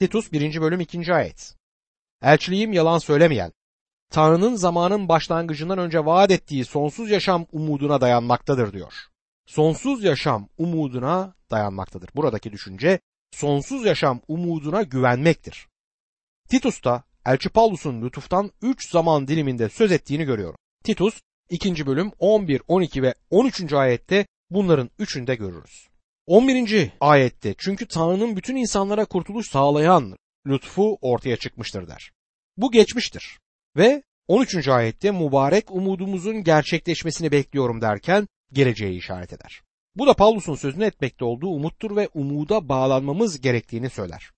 Titus 1. bölüm 2. ayet. Elçiliğim yalan söylemeyen, Tanrı'nın zamanın başlangıcından önce vaat ettiği sonsuz yaşam umuduna dayanmaktadır diyor. Sonsuz yaşam umuduna dayanmaktadır. Buradaki düşünce sonsuz yaşam umuduna güvenmektir. Titus'ta Elçi Paulus'un lütuftan 3 zaman diliminde söz ettiğini görüyorum. Titus 2. bölüm 11, 12 ve 13. ayette bunların üçünde görürüz. 11. ayette çünkü Tanrı'nın bütün insanlara kurtuluş sağlayan lütfu ortaya çıkmıştır der. Bu geçmiştir. Ve 13. ayette mübarek umudumuzun gerçekleşmesini bekliyorum derken geleceği işaret eder. Bu da Paulus'un sözünü etmekte olduğu umuttur ve umuda bağlanmamız gerektiğini söyler.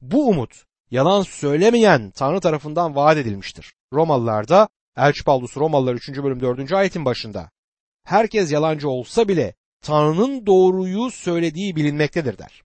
Bu umut yalan söylemeyen Tanrı tarafından vaat edilmiştir. Romalılarda Elçi Paulus Romalılar 3. bölüm 4. ayetin başında herkes yalancı olsa bile Tanrı'nın doğruyu söylediği bilinmektedir der.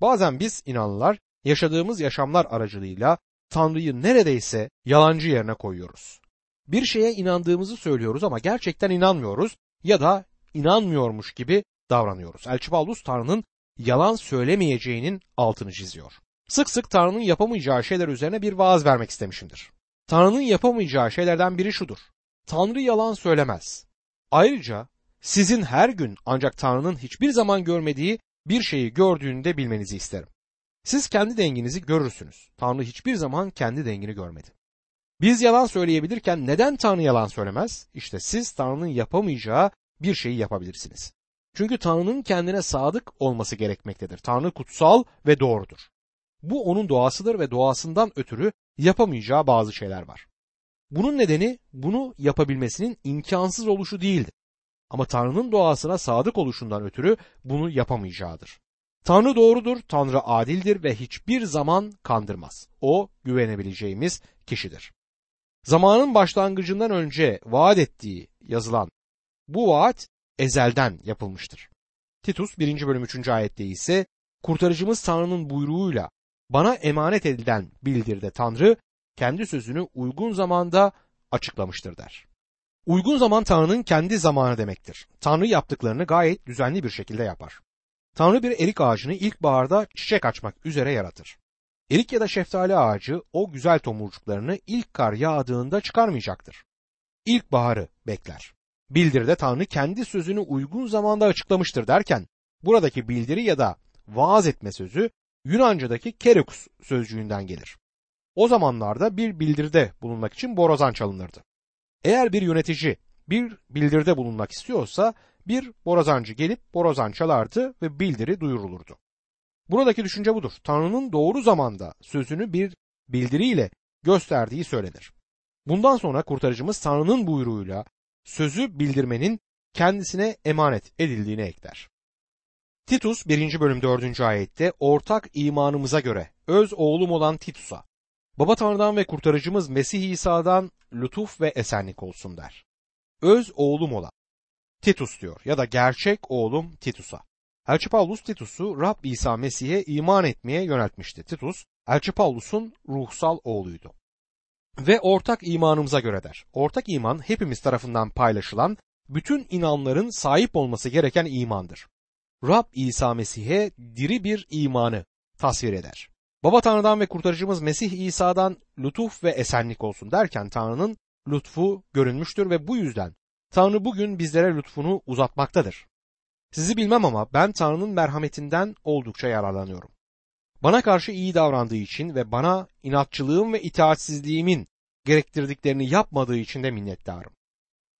Bazen biz inanlılar yaşadığımız yaşamlar aracılığıyla Tanrı'yı neredeyse yalancı yerine koyuyoruz. Bir şeye inandığımızı söylüyoruz ama gerçekten inanmıyoruz ya da inanmıyormuş gibi davranıyoruz. Elçi Paulus Tanrı'nın yalan söylemeyeceğinin altını çiziyor. Sık sık Tanrı'nın yapamayacağı şeyler üzerine bir vaaz vermek istemişimdir. Tanrı'nın yapamayacağı şeylerden biri şudur. Tanrı yalan söylemez. Ayrıca sizin her gün ancak Tanrı'nın hiçbir zaman görmediği bir şeyi gördüğünü de bilmenizi isterim. Siz kendi denginizi görürsünüz. Tanrı hiçbir zaman kendi dengini görmedi. Biz yalan söyleyebilirken neden Tanrı yalan söylemez? İşte siz Tanrı'nın yapamayacağı bir şeyi yapabilirsiniz. Çünkü Tanrı'nın kendine sadık olması gerekmektedir. Tanrı kutsal ve doğrudur. Bu onun doğasıdır ve doğasından ötürü yapamayacağı bazı şeyler var. Bunun nedeni bunu yapabilmesinin imkansız oluşu değildir. Ama Tanrı'nın doğasına sadık oluşundan ötürü bunu yapamayacağıdır. Tanrı doğrudur, Tanrı adildir ve hiçbir zaman kandırmaz. O güvenebileceğimiz kişidir. Zamanın başlangıcından önce vaat ettiği yazılan bu vaat ezelden yapılmıştır. Titus 1. bölüm 3. ayette ise kurtarıcımız Tanrı'nın buyruğuyla bana emanet edilen bildirde Tanrı kendi sözünü uygun zamanda açıklamıştır der. Uygun zaman Tanrı'nın kendi zamanı demektir. Tanrı yaptıklarını gayet düzenli bir şekilde yapar. Tanrı bir erik ağacını ilkbaharda çiçek açmak üzere yaratır. Erik ya da şeftali ağacı o güzel tomurcuklarını ilk kar yağdığında çıkarmayacaktır. İlkbaharı bekler. Bildiride Tanrı kendi sözünü uygun zamanda açıklamıştır derken buradaki bildiri ya da vaaz etme sözü Yunanca'daki kerekus sözcüğünden gelir. O zamanlarda bir bildiride bulunmak için borazan çalınırdı. Eğer bir yönetici bir bildiride bulunmak istiyorsa bir borazancı gelip borazan çalardı ve bildiri duyurulurdu. Buradaki düşünce budur. Tanrı'nın doğru zamanda sözünü bir bildiriyle gösterdiği söylenir. Bundan sonra kurtarıcımız Tanrı'nın buyruğuyla sözü bildirmenin kendisine emanet edildiğini ekler. Titus 1. bölüm 4. ayette ortak imanımıza göre öz oğlum olan Titus'a Baba Tanrı'dan ve kurtarıcımız Mesih İsa'dan lütuf ve esenlik olsun der. Öz oğlum olan Titus diyor ya da gerçek oğlum Titus'a. Elçi Paulus Titus'u Rab İsa Mesih'e iman etmeye yöneltmişti. Titus, Elçi Paulus'un ruhsal oğluydu. Ve ortak imanımıza göre der. Ortak iman hepimiz tarafından paylaşılan bütün inanların sahip olması gereken imandır. Rab İsa Mesih'e diri bir imanı tasvir eder. Baba Tanrı'dan ve kurtarıcımız Mesih İsa'dan lütuf ve esenlik olsun derken Tanrı'nın lütfu görünmüştür ve bu yüzden Tanrı bugün bizlere lütfunu uzatmaktadır. Sizi bilmem ama ben Tanrı'nın merhametinden oldukça yararlanıyorum. Bana karşı iyi davrandığı için ve bana inatçılığım ve itaatsizliğimin gerektirdiklerini yapmadığı için de minnettarım.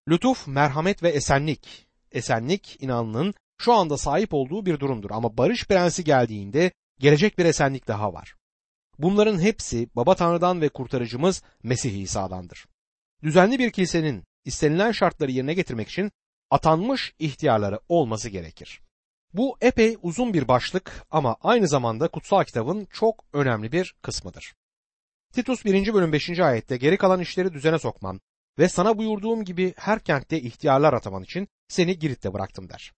Lütuf, merhamet ve esenlik. Esenlik inanlının şu anda sahip olduğu bir durumdur ama barış prensi geldiğinde gelecek bir esenlik daha var. Bunların hepsi Baba Tanrı'dan ve kurtarıcımız Mesih İsa'dandır. Düzenli bir kilisenin istenilen şartları yerine getirmek için atanmış ihtiyarları olması gerekir. Bu epey uzun bir başlık ama aynı zamanda kutsal kitabın çok önemli bir kısmıdır. Titus 1. bölüm 5. ayette geri kalan işleri düzene sokman ve sana buyurduğum gibi her kentte ihtiyarlar ataman için seni Girit'te bıraktım der.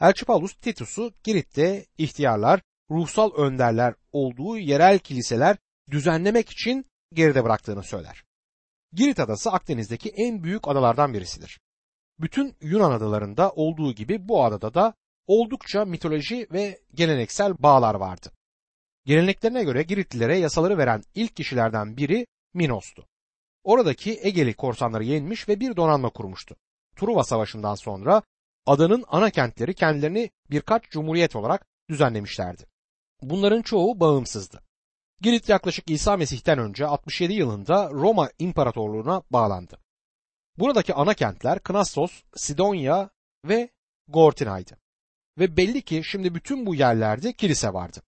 Elçi Paulus Titus'u Girit'te ihtiyarlar, ruhsal önderler olduğu yerel kiliseler düzenlemek için geride bıraktığını söyler. Girit adası Akdeniz'deki en büyük adalardan birisidir. Bütün Yunan adalarında olduğu gibi bu adada da oldukça mitoloji ve geleneksel bağlar vardı. Geleneklerine göre Giritlilere yasaları veren ilk kişilerden biri Minos'tu. Oradaki Egeli korsanları yenmiş ve bir donanma kurmuştu. Truva Savaşı'ndan sonra adanın ana kentleri kendilerini birkaç cumhuriyet olarak düzenlemişlerdi. Bunların çoğu bağımsızdı. Girit yaklaşık İsa Mesih'ten önce 67 yılında Roma İmparatorluğu'na bağlandı. Buradaki ana kentler Knassos, Sidonya ve Gortina'ydı. Ve belli ki şimdi bütün bu yerlerde kilise vardı.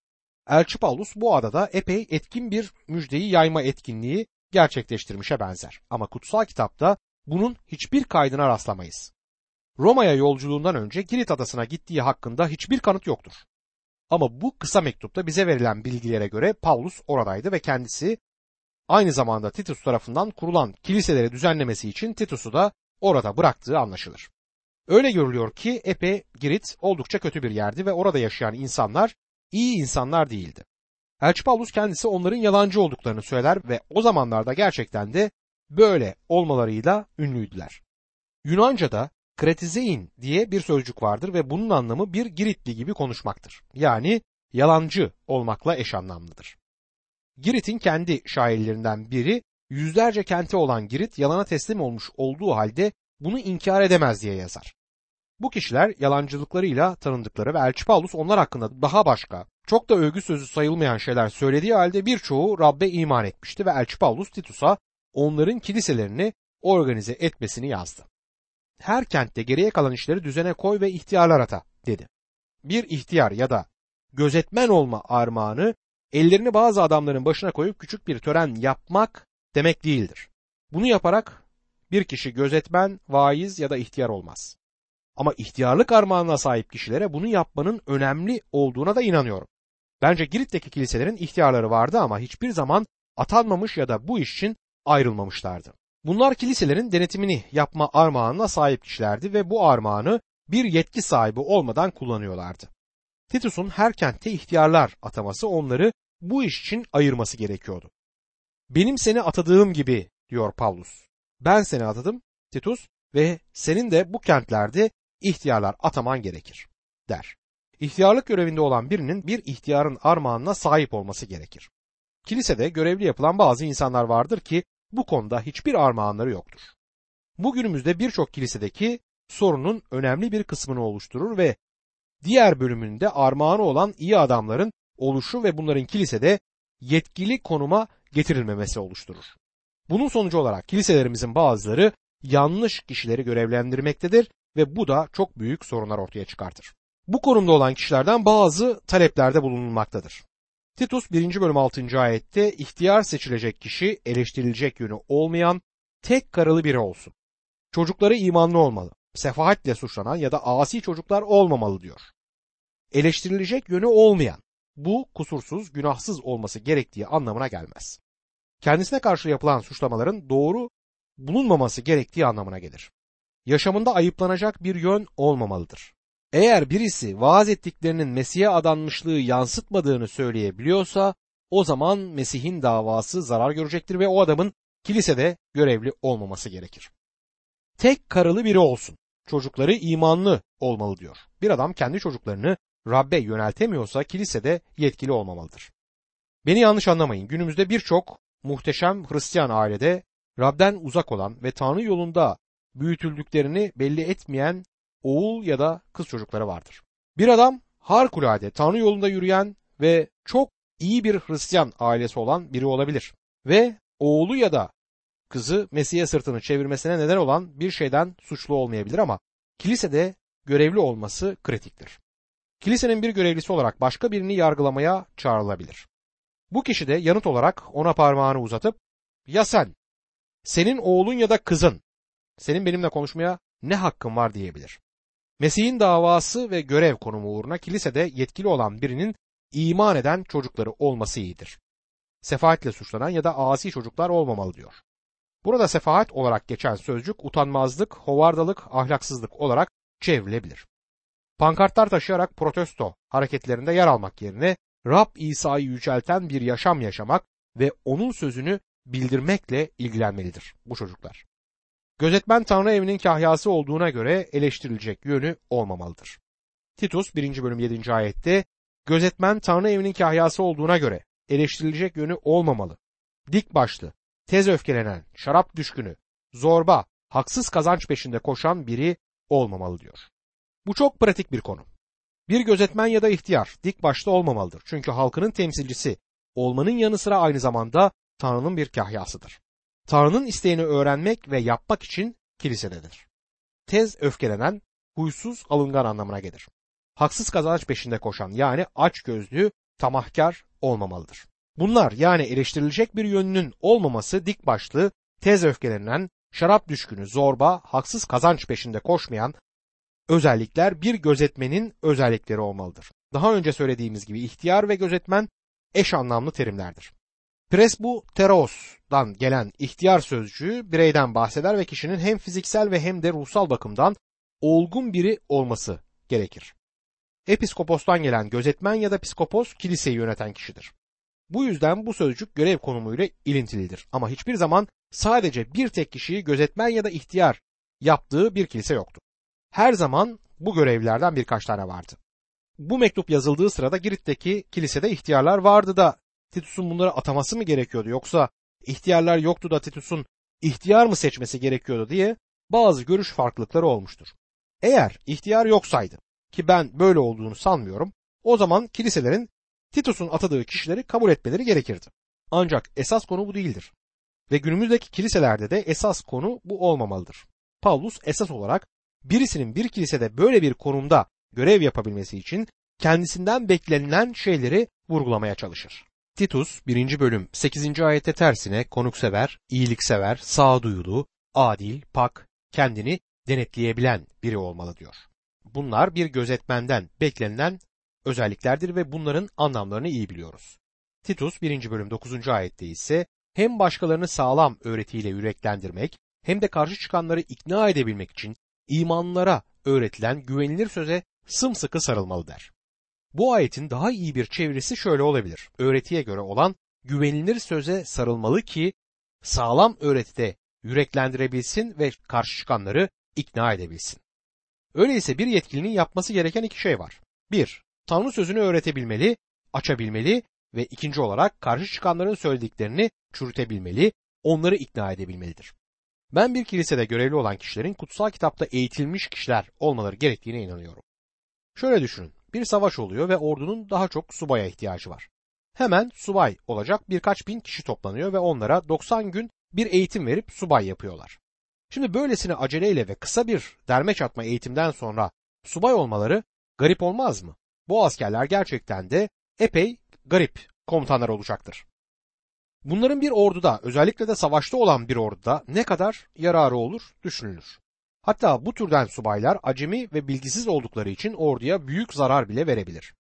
Elçi Paulus bu adada epey etkin bir müjdeyi yayma etkinliği gerçekleştirmişe benzer. Ama kutsal kitapta bunun hiçbir kaydına rastlamayız. Roma'ya yolculuğundan önce Girit adasına gittiği hakkında hiçbir kanıt yoktur. Ama bu kısa mektupta bize verilen bilgilere göre Paulus oradaydı ve kendisi aynı zamanda Titus tarafından kurulan kiliseleri düzenlemesi için Titus'u da orada bıraktığı anlaşılır. Öyle görülüyor ki Epe Girit oldukça kötü bir yerdi ve orada yaşayan insanlar iyi insanlar değildi. Elçi Paulus kendisi onların yalancı olduklarını söyler ve o zamanlarda gerçekten de böyle olmalarıyla ünlüydüler. Yunanca'da kretizein diye bir sözcük vardır ve bunun anlamı bir Giritli gibi konuşmaktır. Yani yalancı olmakla eş anlamlıdır. Girit'in kendi şairlerinden biri yüzlerce kenti olan Girit yalana teslim olmuş olduğu halde bunu inkar edemez diye yazar. Bu kişiler yalancılıklarıyla tanındıkları ve Elçi Paulus onlar hakkında daha başka, çok da övgü sözü sayılmayan şeyler söylediği halde birçoğu Rabbe iman etmişti ve Elçi Paulus Titus'a onların kiliselerini organize etmesini yazdı. Her kentte geriye kalan işleri düzene koy ve ihtiyarlar ata dedi. Bir ihtiyar ya da gözetmen olma armağanı ellerini bazı adamların başına koyup küçük bir tören yapmak demek değildir. Bunu yaparak bir kişi gözetmen, vaiz ya da ihtiyar olmaz. Ama ihtiyarlık armağanına sahip kişilere bunu yapmanın önemli olduğuna da inanıyorum. Bence Girit'teki kiliselerin ihtiyarları vardı ama hiçbir zaman atanmamış ya da bu iş için ayrılmamışlardı. Bunlar kiliselerin denetimini yapma armağanına sahip kişilerdi ve bu armağanı bir yetki sahibi olmadan kullanıyorlardı. Titus'un her kentte ihtiyarlar ataması onları bu iş için ayırması gerekiyordu. Benim seni atadığım gibi diyor Paulus. Ben seni atadım Titus ve senin de bu kentlerde ihtiyarlar ataman gerekir der. İhtiyarlık görevinde olan birinin bir ihtiyarın armağanına sahip olması gerekir. Kilisede görevli yapılan bazı insanlar vardır ki bu konuda hiçbir armağanları yoktur. Bugünümüzde birçok kilisedeki sorunun önemli bir kısmını oluşturur ve diğer bölümünde armağanı olan iyi adamların oluşu ve bunların kilisede yetkili konuma getirilmemesi oluşturur. Bunun sonucu olarak kiliselerimizin bazıları yanlış kişileri görevlendirmektedir ve bu da çok büyük sorunlar ortaya çıkartır. Bu konumda olan kişilerden bazı taleplerde bulunulmaktadır. Titus 1. bölüm 6. ayette ihtiyar seçilecek kişi eleştirilecek yönü olmayan tek karılı biri olsun. Çocukları imanlı olmalı. Sefahatle suçlanan ya da asi çocuklar olmamalı diyor. Eleştirilecek yönü olmayan bu kusursuz, günahsız olması gerektiği anlamına gelmez. Kendisine karşı yapılan suçlamaların doğru bulunmaması gerektiği anlamına gelir. Yaşamında ayıplanacak bir yön olmamalıdır. Eğer birisi vaaz ettiklerinin Mesih'e adanmışlığı yansıtmadığını söyleyebiliyorsa o zaman Mesih'in davası zarar görecektir ve o adamın kilisede görevli olmaması gerekir. Tek karılı biri olsun. Çocukları imanlı olmalı diyor. Bir adam kendi çocuklarını Rabbe yöneltemiyorsa kilisede yetkili olmamalıdır. Beni yanlış anlamayın. Günümüzde birçok muhteşem Hristiyan ailede Rab'den uzak olan ve Tanrı yolunda büyütüldüklerini belli etmeyen oğul ya da kız çocukları vardır. Bir adam harikulade Tanrı yolunda yürüyen ve çok iyi bir Hristiyan ailesi olan biri olabilir. Ve oğlu ya da kızı Mesih'e sırtını çevirmesine neden olan bir şeyden suçlu olmayabilir ama kilisede görevli olması kritiktir. Kilisenin bir görevlisi olarak başka birini yargılamaya çağrılabilir. Bu kişi de yanıt olarak ona parmağını uzatıp ya sen, senin oğlun ya da kızın, senin benimle konuşmaya ne hakkın var diyebilir. Mesih'in davası ve görev konumu uğruna kilisede yetkili olan birinin iman eden çocukları olması iyidir. Sefaatle suçlanan ya da asi çocuklar olmamalı diyor. Burada sefahat olarak geçen sözcük utanmazlık, hovardalık, ahlaksızlık olarak çevrilebilir. Pankartlar taşıyarak protesto hareketlerinde yer almak yerine Rab İsa'yı yücelten bir yaşam yaşamak ve onun sözünü bildirmekle ilgilenmelidir bu çocuklar. Gözetmen Tanrı evinin kahyası olduğuna göre eleştirilecek yönü olmamalıdır. Titus 1. bölüm 7. ayette Gözetmen Tanrı evinin kahyası olduğuna göre eleştirilecek yönü olmamalı. Dik başlı, tez öfkelenen, şarap düşkünü, zorba, haksız kazanç peşinde koşan biri olmamalı diyor. Bu çok pratik bir konu. Bir gözetmen ya da ihtiyar dik başta olmamalıdır. Çünkü halkının temsilcisi olmanın yanı sıra aynı zamanda Tanrı'nın bir kahyasıdır. Tanrı'nın isteğini öğrenmek ve yapmak için kilisededir. Tez öfkelenen, huysuz, alıngan anlamına gelir. Haksız kazanç peşinde koşan yani aç gözlü, tamahkar olmamalıdır. Bunlar yani eleştirilecek bir yönünün olmaması dik başlı, tez öfkelenen, şarap düşkünü, zorba, haksız kazanç peşinde koşmayan özellikler bir gözetmenin özellikleri olmalıdır. Daha önce söylediğimiz gibi ihtiyar ve gözetmen eş anlamlı terimlerdir. Presbu teros'dan gelen ihtiyar sözcüğü bireyden bahseder ve kişinin hem fiziksel ve hem de ruhsal bakımdan olgun biri olması gerekir. Episkopostan gelen gözetmen ya da piskopos kiliseyi yöneten kişidir. Bu yüzden bu sözcük görev konumuyla ilintilidir ama hiçbir zaman sadece bir tek kişiyi gözetmen ya da ihtiyar yaptığı bir kilise yoktur. Her zaman bu görevlilerden birkaç tane vardı. Bu mektup yazıldığı sırada Girit'teki kilisede ihtiyarlar vardı da Titus'un bunları ataması mı gerekiyordu yoksa ihtiyarlar yoktu da Titus'un ihtiyar mı seçmesi gerekiyordu diye bazı görüş farklılıkları olmuştur. Eğer ihtiyar yoksaydı ki ben böyle olduğunu sanmıyorum o zaman kiliselerin Titus'un atadığı kişileri kabul etmeleri gerekirdi. Ancak esas konu bu değildir. Ve günümüzdeki kiliselerde de esas konu bu olmamalıdır. Paulus esas olarak birisinin bir kilisede böyle bir konumda görev yapabilmesi için kendisinden beklenilen şeyleri vurgulamaya çalışır. Titus 1. bölüm 8. ayette tersine konuksever, iyiliksever, sağduyulu, adil, pak, kendini denetleyebilen biri olmalı diyor. Bunlar bir gözetmenden beklenilen özelliklerdir ve bunların anlamlarını iyi biliyoruz. Titus 1. bölüm 9. ayette ise hem başkalarını sağlam öğretiyle yüreklendirmek hem de karşı çıkanları ikna edebilmek için imanlara öğretilen güvenilir söze sımsıkı sarılmalı der. Bu ayetin daha iyi bir çevirisi şöyle olabilir. Öğretiye göre olan güvenilir söze sarılmalı ki sağlam öğretide yüreklendirebilsin ve karşı çıkanları ikna edebilsin. Öyleyse bir yetkilinin yapması gereken iki şey var. Bir, Tanrı sözünü öğretebilmeli, açabilmeli ve ikinci olarak karşı çıkanların söylediklerini çürütebilmeli, onları ikna edebilmelidir. Ben bir kilisede görevli olan kişilerin kutsal kitapta eğitilmiş kişiler olmaları gerektiğine inanıyorum. Şöyle düşünün, bir savaş oluyor ve ordunun daha çok subaya ihtiyacı var. Hemen subay olacak birkaç bin kişi toplanıyor ve onlara 90 gün bir eğitim verip subay yapıyorlar. Şimdi böylesine aceleyle ve kısa bir derme çatma eğitimden sonra subay olmaları garip olmaz mı? Bu askerler gerçekten de epey garip komutanlar olacaktır. Bunların bir orduda özellikle de savaşta olan bir orduda ne kadar yararı olur düşünülür. Hatta bu türden subaylar acemi ve bilgisiz oldukları için orduya büyük zarar bile verebilir.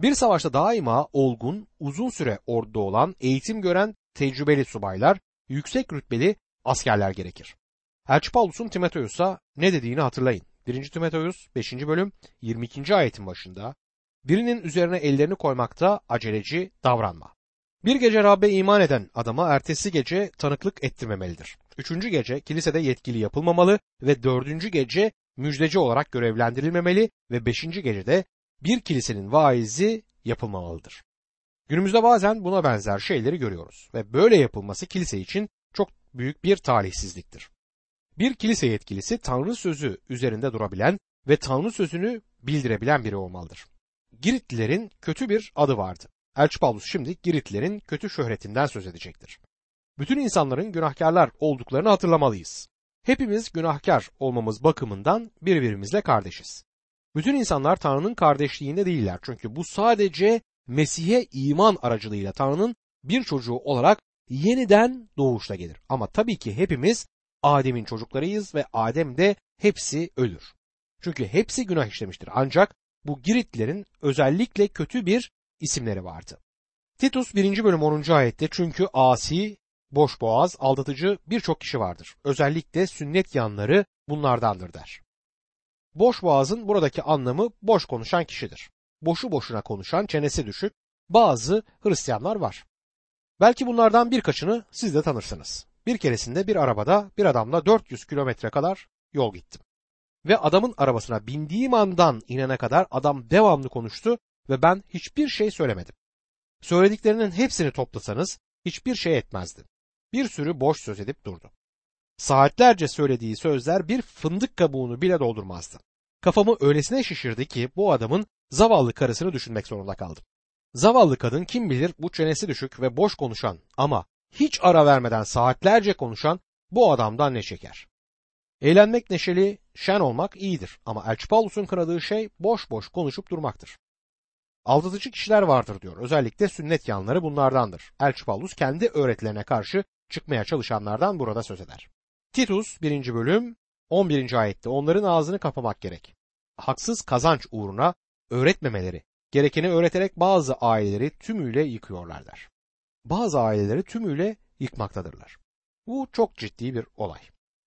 Bir savaşta daima olgun, uzun süre orduda olan, eğitim gören tecrübeli subaylar, yüksek rütbeli askerler gerekir. Elçi Paulus'un Timoteus'a ne dediğini hatırlayın. 1. Timoteus 5. bölüm 22. ayetin başında birinin üzerine ellerini koymakta aceleci davranma. Bir gece Rabbe iman eden adama ertesi gece tanıklık ettirmemelidir. Üçüncü gece kilisede yetkili yapılmamalı ve dördüncü gece müjdeci olarak görevlendirilmemeli ve beşinci gecede bir kilisenin vaizi yapılmamalıdır. Günümüzde bazen buna benzer şeyleri görüyoruz ve böyle yapılması kilise için çok büyük bir talihsizliktir. Bir kilise yetkilisi Tanrı sözü üzerinde durabilen ve Tanrı sözünü bildirebilen biri olmalıdır. Giritlilerin kötü bir adı vardı. Elçi Paulus şimdi Giritlerin kötü şöhretinden söz edecektir. Bütün insanların günahkarlar olduklarını hatırlamalıyız. Hepimiz günahkar olmamız bakımından birbirimizle kardeşiz. Bütün insanlar Tanrı'nın kardeşliğinde değiller çünkü bu sadece Mesih'e iman aracılığıyla Tanrı'nın bir çocuğu olarak yeniden doğuşla gelir. Ama tabii ki hepimiz Adem'in çocuklarıyız ve Adem de hepsi ölür. Çünkü hepsi günah işlemiştir. Ancak bu Giritlerin özellikle kötü bir isimleri vardı. Titus 1. bölüm 10. ayette çünkü asi, boş boğaz, aldatıcı birçok kişi vardır. Özellikle sünnet yanları bunlardandır der. Boş boğazın buradaki anlamı boş konuşan kişidir. Boşu boşuna konuşan, çenesi düşük bazı Hristiyanlar var. Belki bunlardan birkaçını siz de tanırsınız. Bir keresinde bir arabada bir adamla 400 kilometre kadar yol gittim. Ve adamın arabasına bindiğim andan inene kadar adam devamlı konuştu ve ben hiçbir şey söylemedim. Söylediklerinin hepsini toplasanız hiçbir şey etmezdi. Bir sürü boş söz edip durdu. Saatlerce söylediği sözler bir fındık kabuğunu bile doldurmazdı. Kafamı öylesine şişirdi ki bu adamın zavallı karısını düşünmek zorunda kaldım. Zavallı kadın kim bilir bu çenesi düşük ve boş konuşan ama hiç ara vermeden saatlerce konuşan bu adamdan ne çeker? Eğlenmek neşeli, şen olmak iyidir ama Elçi Paulus'un kınadığı şey boş boş konuşup durmaktır. Aldatıcı kişiler vardır diyor. Özellikle sünnet yanları bunlardandır. Elçi Paulus kendi öğretilerine karşı çıkmaya çalışanlardan burada söz eder. Titus 1. bölüm 11. ayette onların ağzını kapamak gerek. Haksız kazanç uğruna öğretmemeleri, gerekeni öğreterek bazı aileleri tümüyle yıkıyorlar der. Bazı aileleri tümüyle yıkmaktadırlar. Bu çok ciddi bir olay.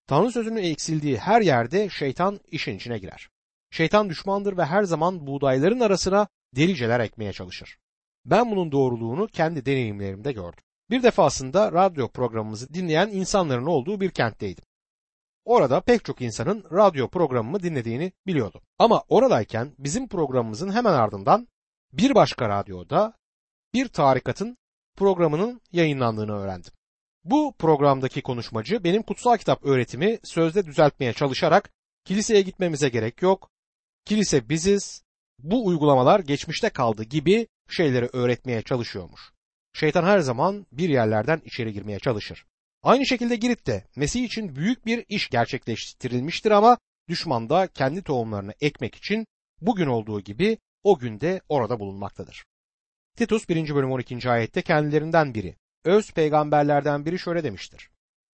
Tanrı sözünün eksildiği her yerde şeytan işin içine girer. Şeytan düşmandır ve her zaman buğdayların arasına deliceler ekmeye çalışır. Ben bunun doğruluğunu kendi deneyimlerimde gördüm. Bir defasında radyo programımızı dinleyen insanların olduğu bir kentteydim. Orada pek çok insanın radyo programımı dinlediğini biliyordum. Ama oradayken bizim programımızın hemen ardından bir başka radyoda bir tarikatın programının yayınlandığını öğrendim. Bu programdaki konuşmacı benim kutsal kitap öğretimi sözde düzeltmeye çalışarak kiliseye gitmemize gerek yok, kilise biziz, bu uygulamalar geçmişte kaldı gibi şeyleri öğretmeye çalışıyormuş. Şeytan her zaman bir yerlerden içeri girmeye çalışır. Aynı şekilde Girit'te Mesih için büyük bir iş gerçekleştirilmiştir ama düşman da kendi tohumlarını ekmek için bugün olduğu gibi o günde orada bulunmaktadır. Titus 1. bölüm 12. ayette kendilerinden biri, öz peygamberlerden biri şöyle demiştir.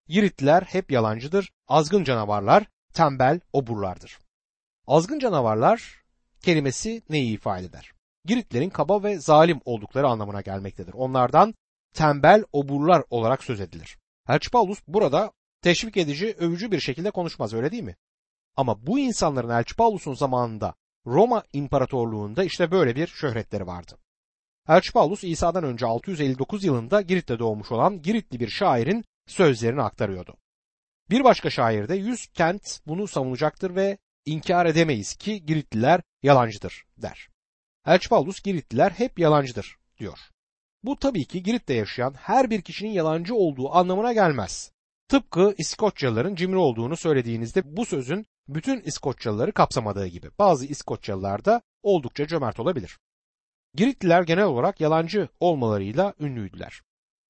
Giritliler hep yalancıdır, azgın canavarlar, tembel oburlardır. Azgın canavarlar kelimesi neyi ifade eder? Giritlerin kaba ve zalim oldukları anlamına gelmektedir. Onlardan tembel oburlar olarak söz edilir. Elçi Paulus burada teşvik edici, övücü bir şekilde konuşmaz öyle değil mi? Ama bu insanların Elçi Paulus'un zamanında Roma İmparatorluğu'nda işte böyle bir şöhretleri vardı. Elçi Paulus İsa'dan önce 659 yılında Girit'te doğmuş olan Giritli bir şairin sözlerini aktarıyordu. Bir başka şair de 100 kent bunu savunacaktır ve inkar edemeyiz ki Giritliler yalancıdır der. Elçi Paulus Giritliler hep yalancıdır diyor. Bu tabii ki Girit'te yaşayan her bir kişinin yalancı olduğu anlamına gelmez. Tıpkı İskoçyalıların cimri olduğunu söylediğinizde bu sözün bütün İskoçyalıları kapsamadığı gibi bazı İskoçyalılar da oldukça cömert olabilir. Giritliler genel olarak yalancı olmalarıyla ünlüydüler.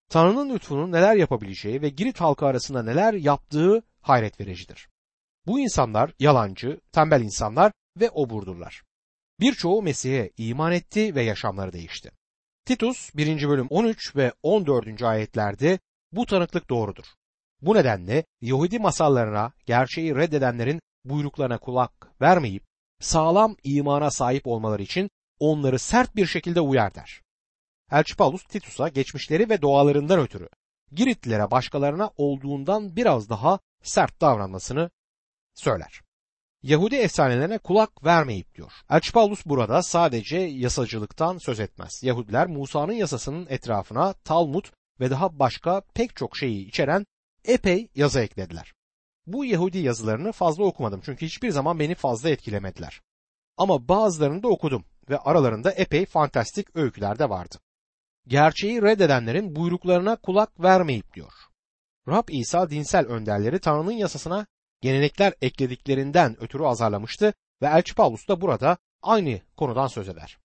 Tanrı'nın lütfunun neler yapabileceği ve Girit halkı arasında neler yaptığı hayret vericidir. Bu insanlar yalancı, tembel insanlar ve oburdurlar. Birçoğu Mesih'e iman etti ve yaşamları değişti. Titus 1. bölüm 13 ve 14. ayetlerde bu tanıklık doğrudur. Bu nedenle Yahudi masallarına, gerçeği reddedenlerin buyruklarına kulak vermeyip sağlam imana sahip olmaları için onları sert bir şekilde uyar der. Elçi Paulus Titus'a geçmişleri ve doğalarından ötürü Giritlilere başkalarına olduğundan biraz daha sert davranmasını söyler. Yahudi efsanelerine kulak vermeyip diyor. Elçi Paulus burada sadece yasacılıktan söz etmez. Yahudiler Musa'nın yasasının etrafına Talmud ve daha başka pek çok şeyi içeren epey yazı eklediler. Bu Yahudi yazılarını fazla okumadım çünkü hiçbir zaman beni fazla etkilemediler. Ama bazılarını da okudum ve aralarında epey fantastik öyküler de vardı. Gerçeği reddedenlerin buyruklarına kulak vermeyip diyor. Rab İsa dinsel önderleri Tanrı'nın yasasına gelenekler eklediklerinden ötürü azarlamıştı ve Elçi Paulus da burada aynı konudan söz eder.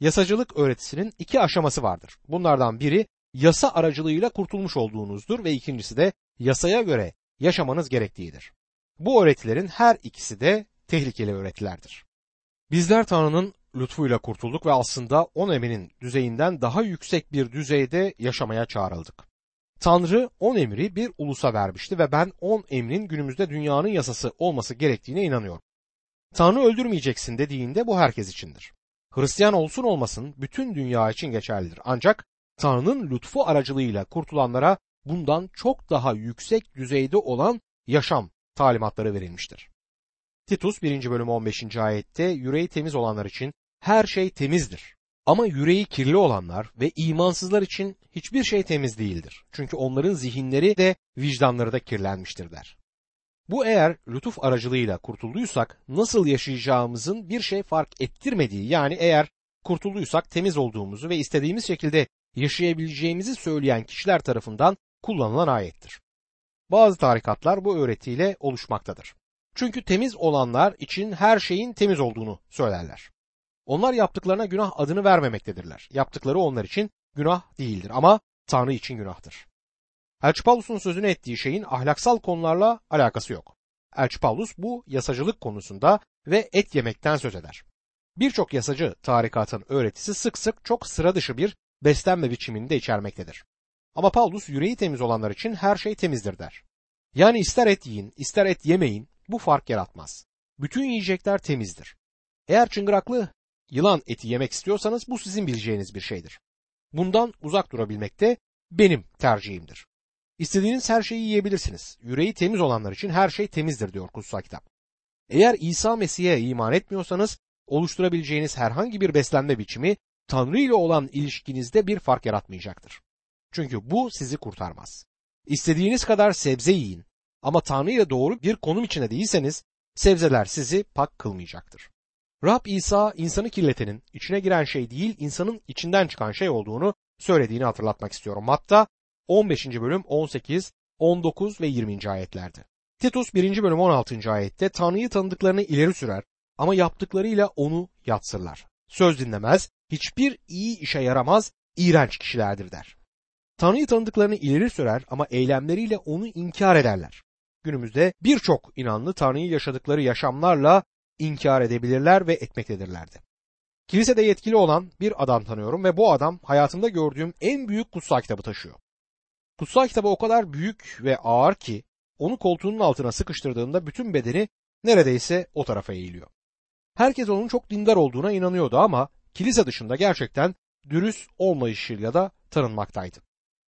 Yasacılık öğretisinin iki aşaması vardır. Bunlardan biri yasa aracılığıyla kurtulmuş olduğunuzdur ve ikincisi de yasaya göre yaşamanız gerektiğidir. Bu öğretilerin her ikisi de tehlikeli öğretilerdir. Bizler Tanrı'nın lütfuyla kurtulduk ve aslında on eminin düzeyinden daha yüksek bir düzeyde yaşamaya çağrıldık. Tanrı on emri bir ulusa vermişti ve ben on emrin günümüzde dünyanın yasası olması gerektiğine inanıyorum. Tanrı öldürmeyeceksin dediğinde bu herkes içindir. Hristiyan olsun olmasın bütün dünya için geçerlidir. Ancak Tanrı'nın lütfu aracılığıyla kurtulanlara bundan çok daha yüksek düzeyde olan yaşam talimatları verilmiştir. Titus 1. bölüm 15. ayette yüreği temiz olanlar için her şey temizdir. Ama yüreği kirli olanlar ve imansızlar için hiçbir şey temiz değildir. Çünkü onların zihinleri de vicdanları da kirlenmiştir der. Bu eğer lütuf aracılığıyla kurtulduysak nasıl yaşayacağımızın bir şey fark ettirmediği yani eğer kurtulduysak temiz olduğumuzu ve istediğimiz şekilde yaşayabileceğimizi söyleyen kişiler tarafından kullanılan ayettir. Bazı tarikatlar bu öğretiyle oluşmaktadır. Çünkü temiz olanlar için her şeyin temiz olduğunu söylerler. Onlar yaptıklarına günah adını vermemektedirler. Yaptıkları onlar için günah değildir ama Tanrı için günahtır. Elçi Paulus'un sözünü ettiği şeyin ahlaksal konularla alakası yok. Elçi Paulus bu yasacılık konusunda ve et yemekten söz eder. Birçok yasacı tarikatın öğretisi sık sık çok sıra dışı bir beslenme biçimini de içermektedir. Ama Paulus yüreği temiz olanlar için her şey temizdir der. Yani ister et yiyin, ister et yemeyin bu fark yaratmaz. Bütün yiyecekler temizdir. Eğer çıngıraklı yılan eti yemek istiyorsanız bu sizin bileceğiniz bir şeydir. Bundan uzak durabilmek de benim tercihimdir. İstediğiniz her şeyi yiyebilirsiniz. Yüreği temiz olanlar için her şey temizdir diyor kutsal kitap. Eğer İsa Mesih'e iman etmiyorsanız oluşturabileceğiniz herhangi bir beslenme biçimi Tanrı ile olan ilişkinizde bir fark yaratmayacaktır. Çünkü bu sizi kurtarmaz. İstediğiniz kadar sebze yiyin ama Tanrı ile doğru bir konum içinde değilseniz sebzeler sizi pak kılmayacaktır. Rab İsa insanı kirletenin içine giren şey değil insanın içinden çıkan şey olduğunu söylediğini hatırlatmak istiyorum. Hatta 15. bölüm 18, 19 ve 20. ayetlerde. Titus 1. bölüm 16. ayette Tanrı'yı tanıdıklarını ileri sürer ama yaptıklarıyla onu yatsırlar. Söz dinlemez, hiçbir iyi işe yaramaz, iğrenç kişilerdir der. Tanrı'yı tanıdıklarını ileri sürer ama eylemleriyle onu inkar ederler. Günümüzde birçok inanlı Tanrı'yı yaşadıkları yaşamlarla inkar edebilirler ve etmektedirlerdi. Kilisede yetkili olan bir adam tanıyorum ve bu adam hayatımda gördüğüm en büyük kutsal kitabı taşıyor. Kutsal kitabı o kadar büyük ve ağır ki onu koltuğunun altına sıkıştırdığında bütün bedeni neredeyse o tarafa eğiliyor. Herkes onun çok dindar olduğuna inanıyordu ama kilise dışında gerçekten dürüst olmayışıyla da tanınmaktaydı.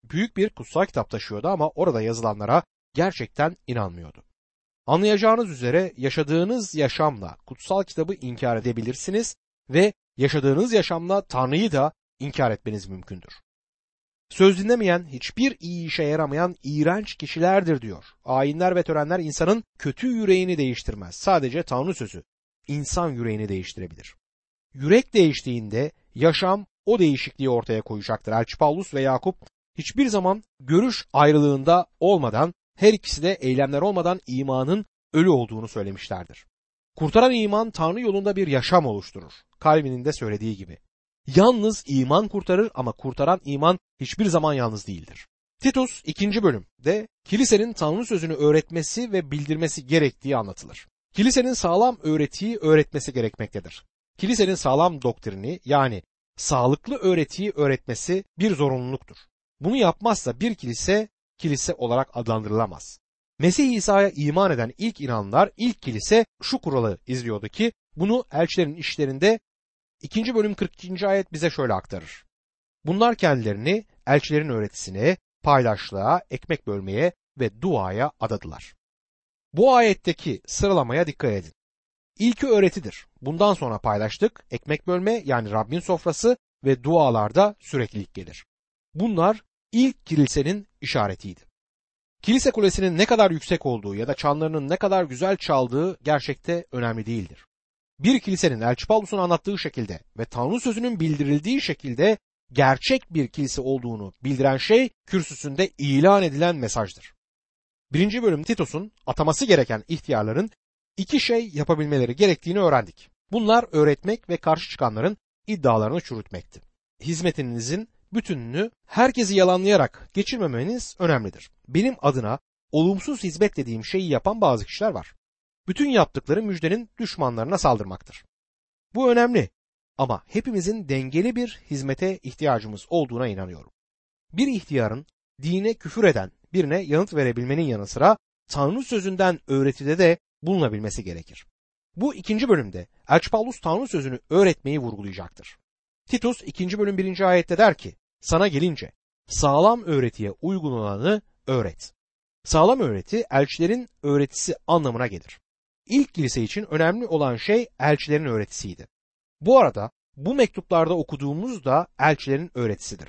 Büyük bir kutsal kitap taşıyordu ama orada yazılanlara gerçekten inanmıyordu. Anlayacağınız üzere yaşadığınız yaşamla kutsal kitabı inkar edebilirsiniz ve yaşadığınız yaşamla Tanrı'yı da inkar etmeniz mümkündür. Söz dinlemeyen, hiçbir iyi işe yaramayan iğrenç kişilerdir diyor. Ayinler ve törenler insanın kötü yüreğini değiştirmez. Sadece Tanrı sözü insan yüreğini değiştirebilir. Yürek değiştiğinde yaşam o değişikliği ortaya koyacaktır. Elçi Paulus ve Yakup hiçbir zaman görüş ayrılığında olmadan her ikisi de eylemler olmadan imanın ölü olduğunu söylemişlerdir. Kurtaran iman Tanrı yolunda bir yaşam oluşturur. Calvin'in de söylediği gibi. Yalnız iman kurtarır ama kurtaran iman hiçbir zaman yalnız değildir. Titus 2. bölümde kilisenin Tanrı sözünü öğretmesi ve bildirmesi gerektiği anlatılır. Kilisenin sağlam öğretiyi öğretmesi gerekmektedir. Kilisenin sağlam doktrini yani sağlıklı öğretiyi öğretmesi bir zorunluluktur. Bunu yapmazsa bir kilise kilise olarak adlandırılamaz. Mesih İsa'ya iman eden ilk inanlar ilk kilise şu kuralı izliyordu ki bunu elçilerin işlerinde 2. bölüm 42. ayet bize şöyle aktarır. Bunlar kendilerini elçilerin öğretisine, paylaşlığa, ekmek bölmeye ve duaya adadılar. Bu ayetteki sıralamaya dikkat edin. İlki öğretidir. Bundan sonra paylaştık, ekmek bölme yani Rabbin sofrası ve dualarda süreklilik gelir. Bunlar ilk kilisenin işaretiydi. Kilise kulesinin ne kadar yüksek olduğu ya da çanlarının ne kadar güzel çaldığı gerçekte önemli değildir. Bir kilisenin Elçi Paulus'un anlattığı şekilde ve Tanrı sözünün bildirildiği şekilde gerçek bir kilise olduğunu bildiren şey kürsüsünde ilan edilen mesajdır. Birinci bölüm Titus'un ataması gereken ihtiyarların iki şey yapabilmeleri gerektiğini öğrendik. Bunlar öğretmek ve karşı çıkanların iddialarını çürütmekti. Hizmetinizin bütününü herkesi yalanlayarak geçirmemeniz önemlidir. Benim adına olumsuz hizmet dediğim şeyi yapan bazı kişiler var. Bütün yaptıkları müjdenin düşmanlarına saldırmaktır. Bu önemli ama hepimizin dengeli bir hizmete ihtiyacımız olduğuna inanıyorum. Bir ihtiyarın dine küfür eden birine yanıt verebilmenin yanı sıra Tanrı sözünden öğretide de bulunabilmesi gerekir. Bu ikinci bölümde Elçi Paulus Tanrı sözünü öğretmeyi vurgulayacaktır. Titus 2. bölüm 1. ayette der ki, sana gelince sağlam öğretiye uygun olanı öğret. Sağlam öğreti elçilerin öğretisi anlamına gelir. İlk kilise için önemli olan şey elçilerin öğretisiydi. Bu arada bu mektuplarda okuduğumuz da elçilerin öğretisidir.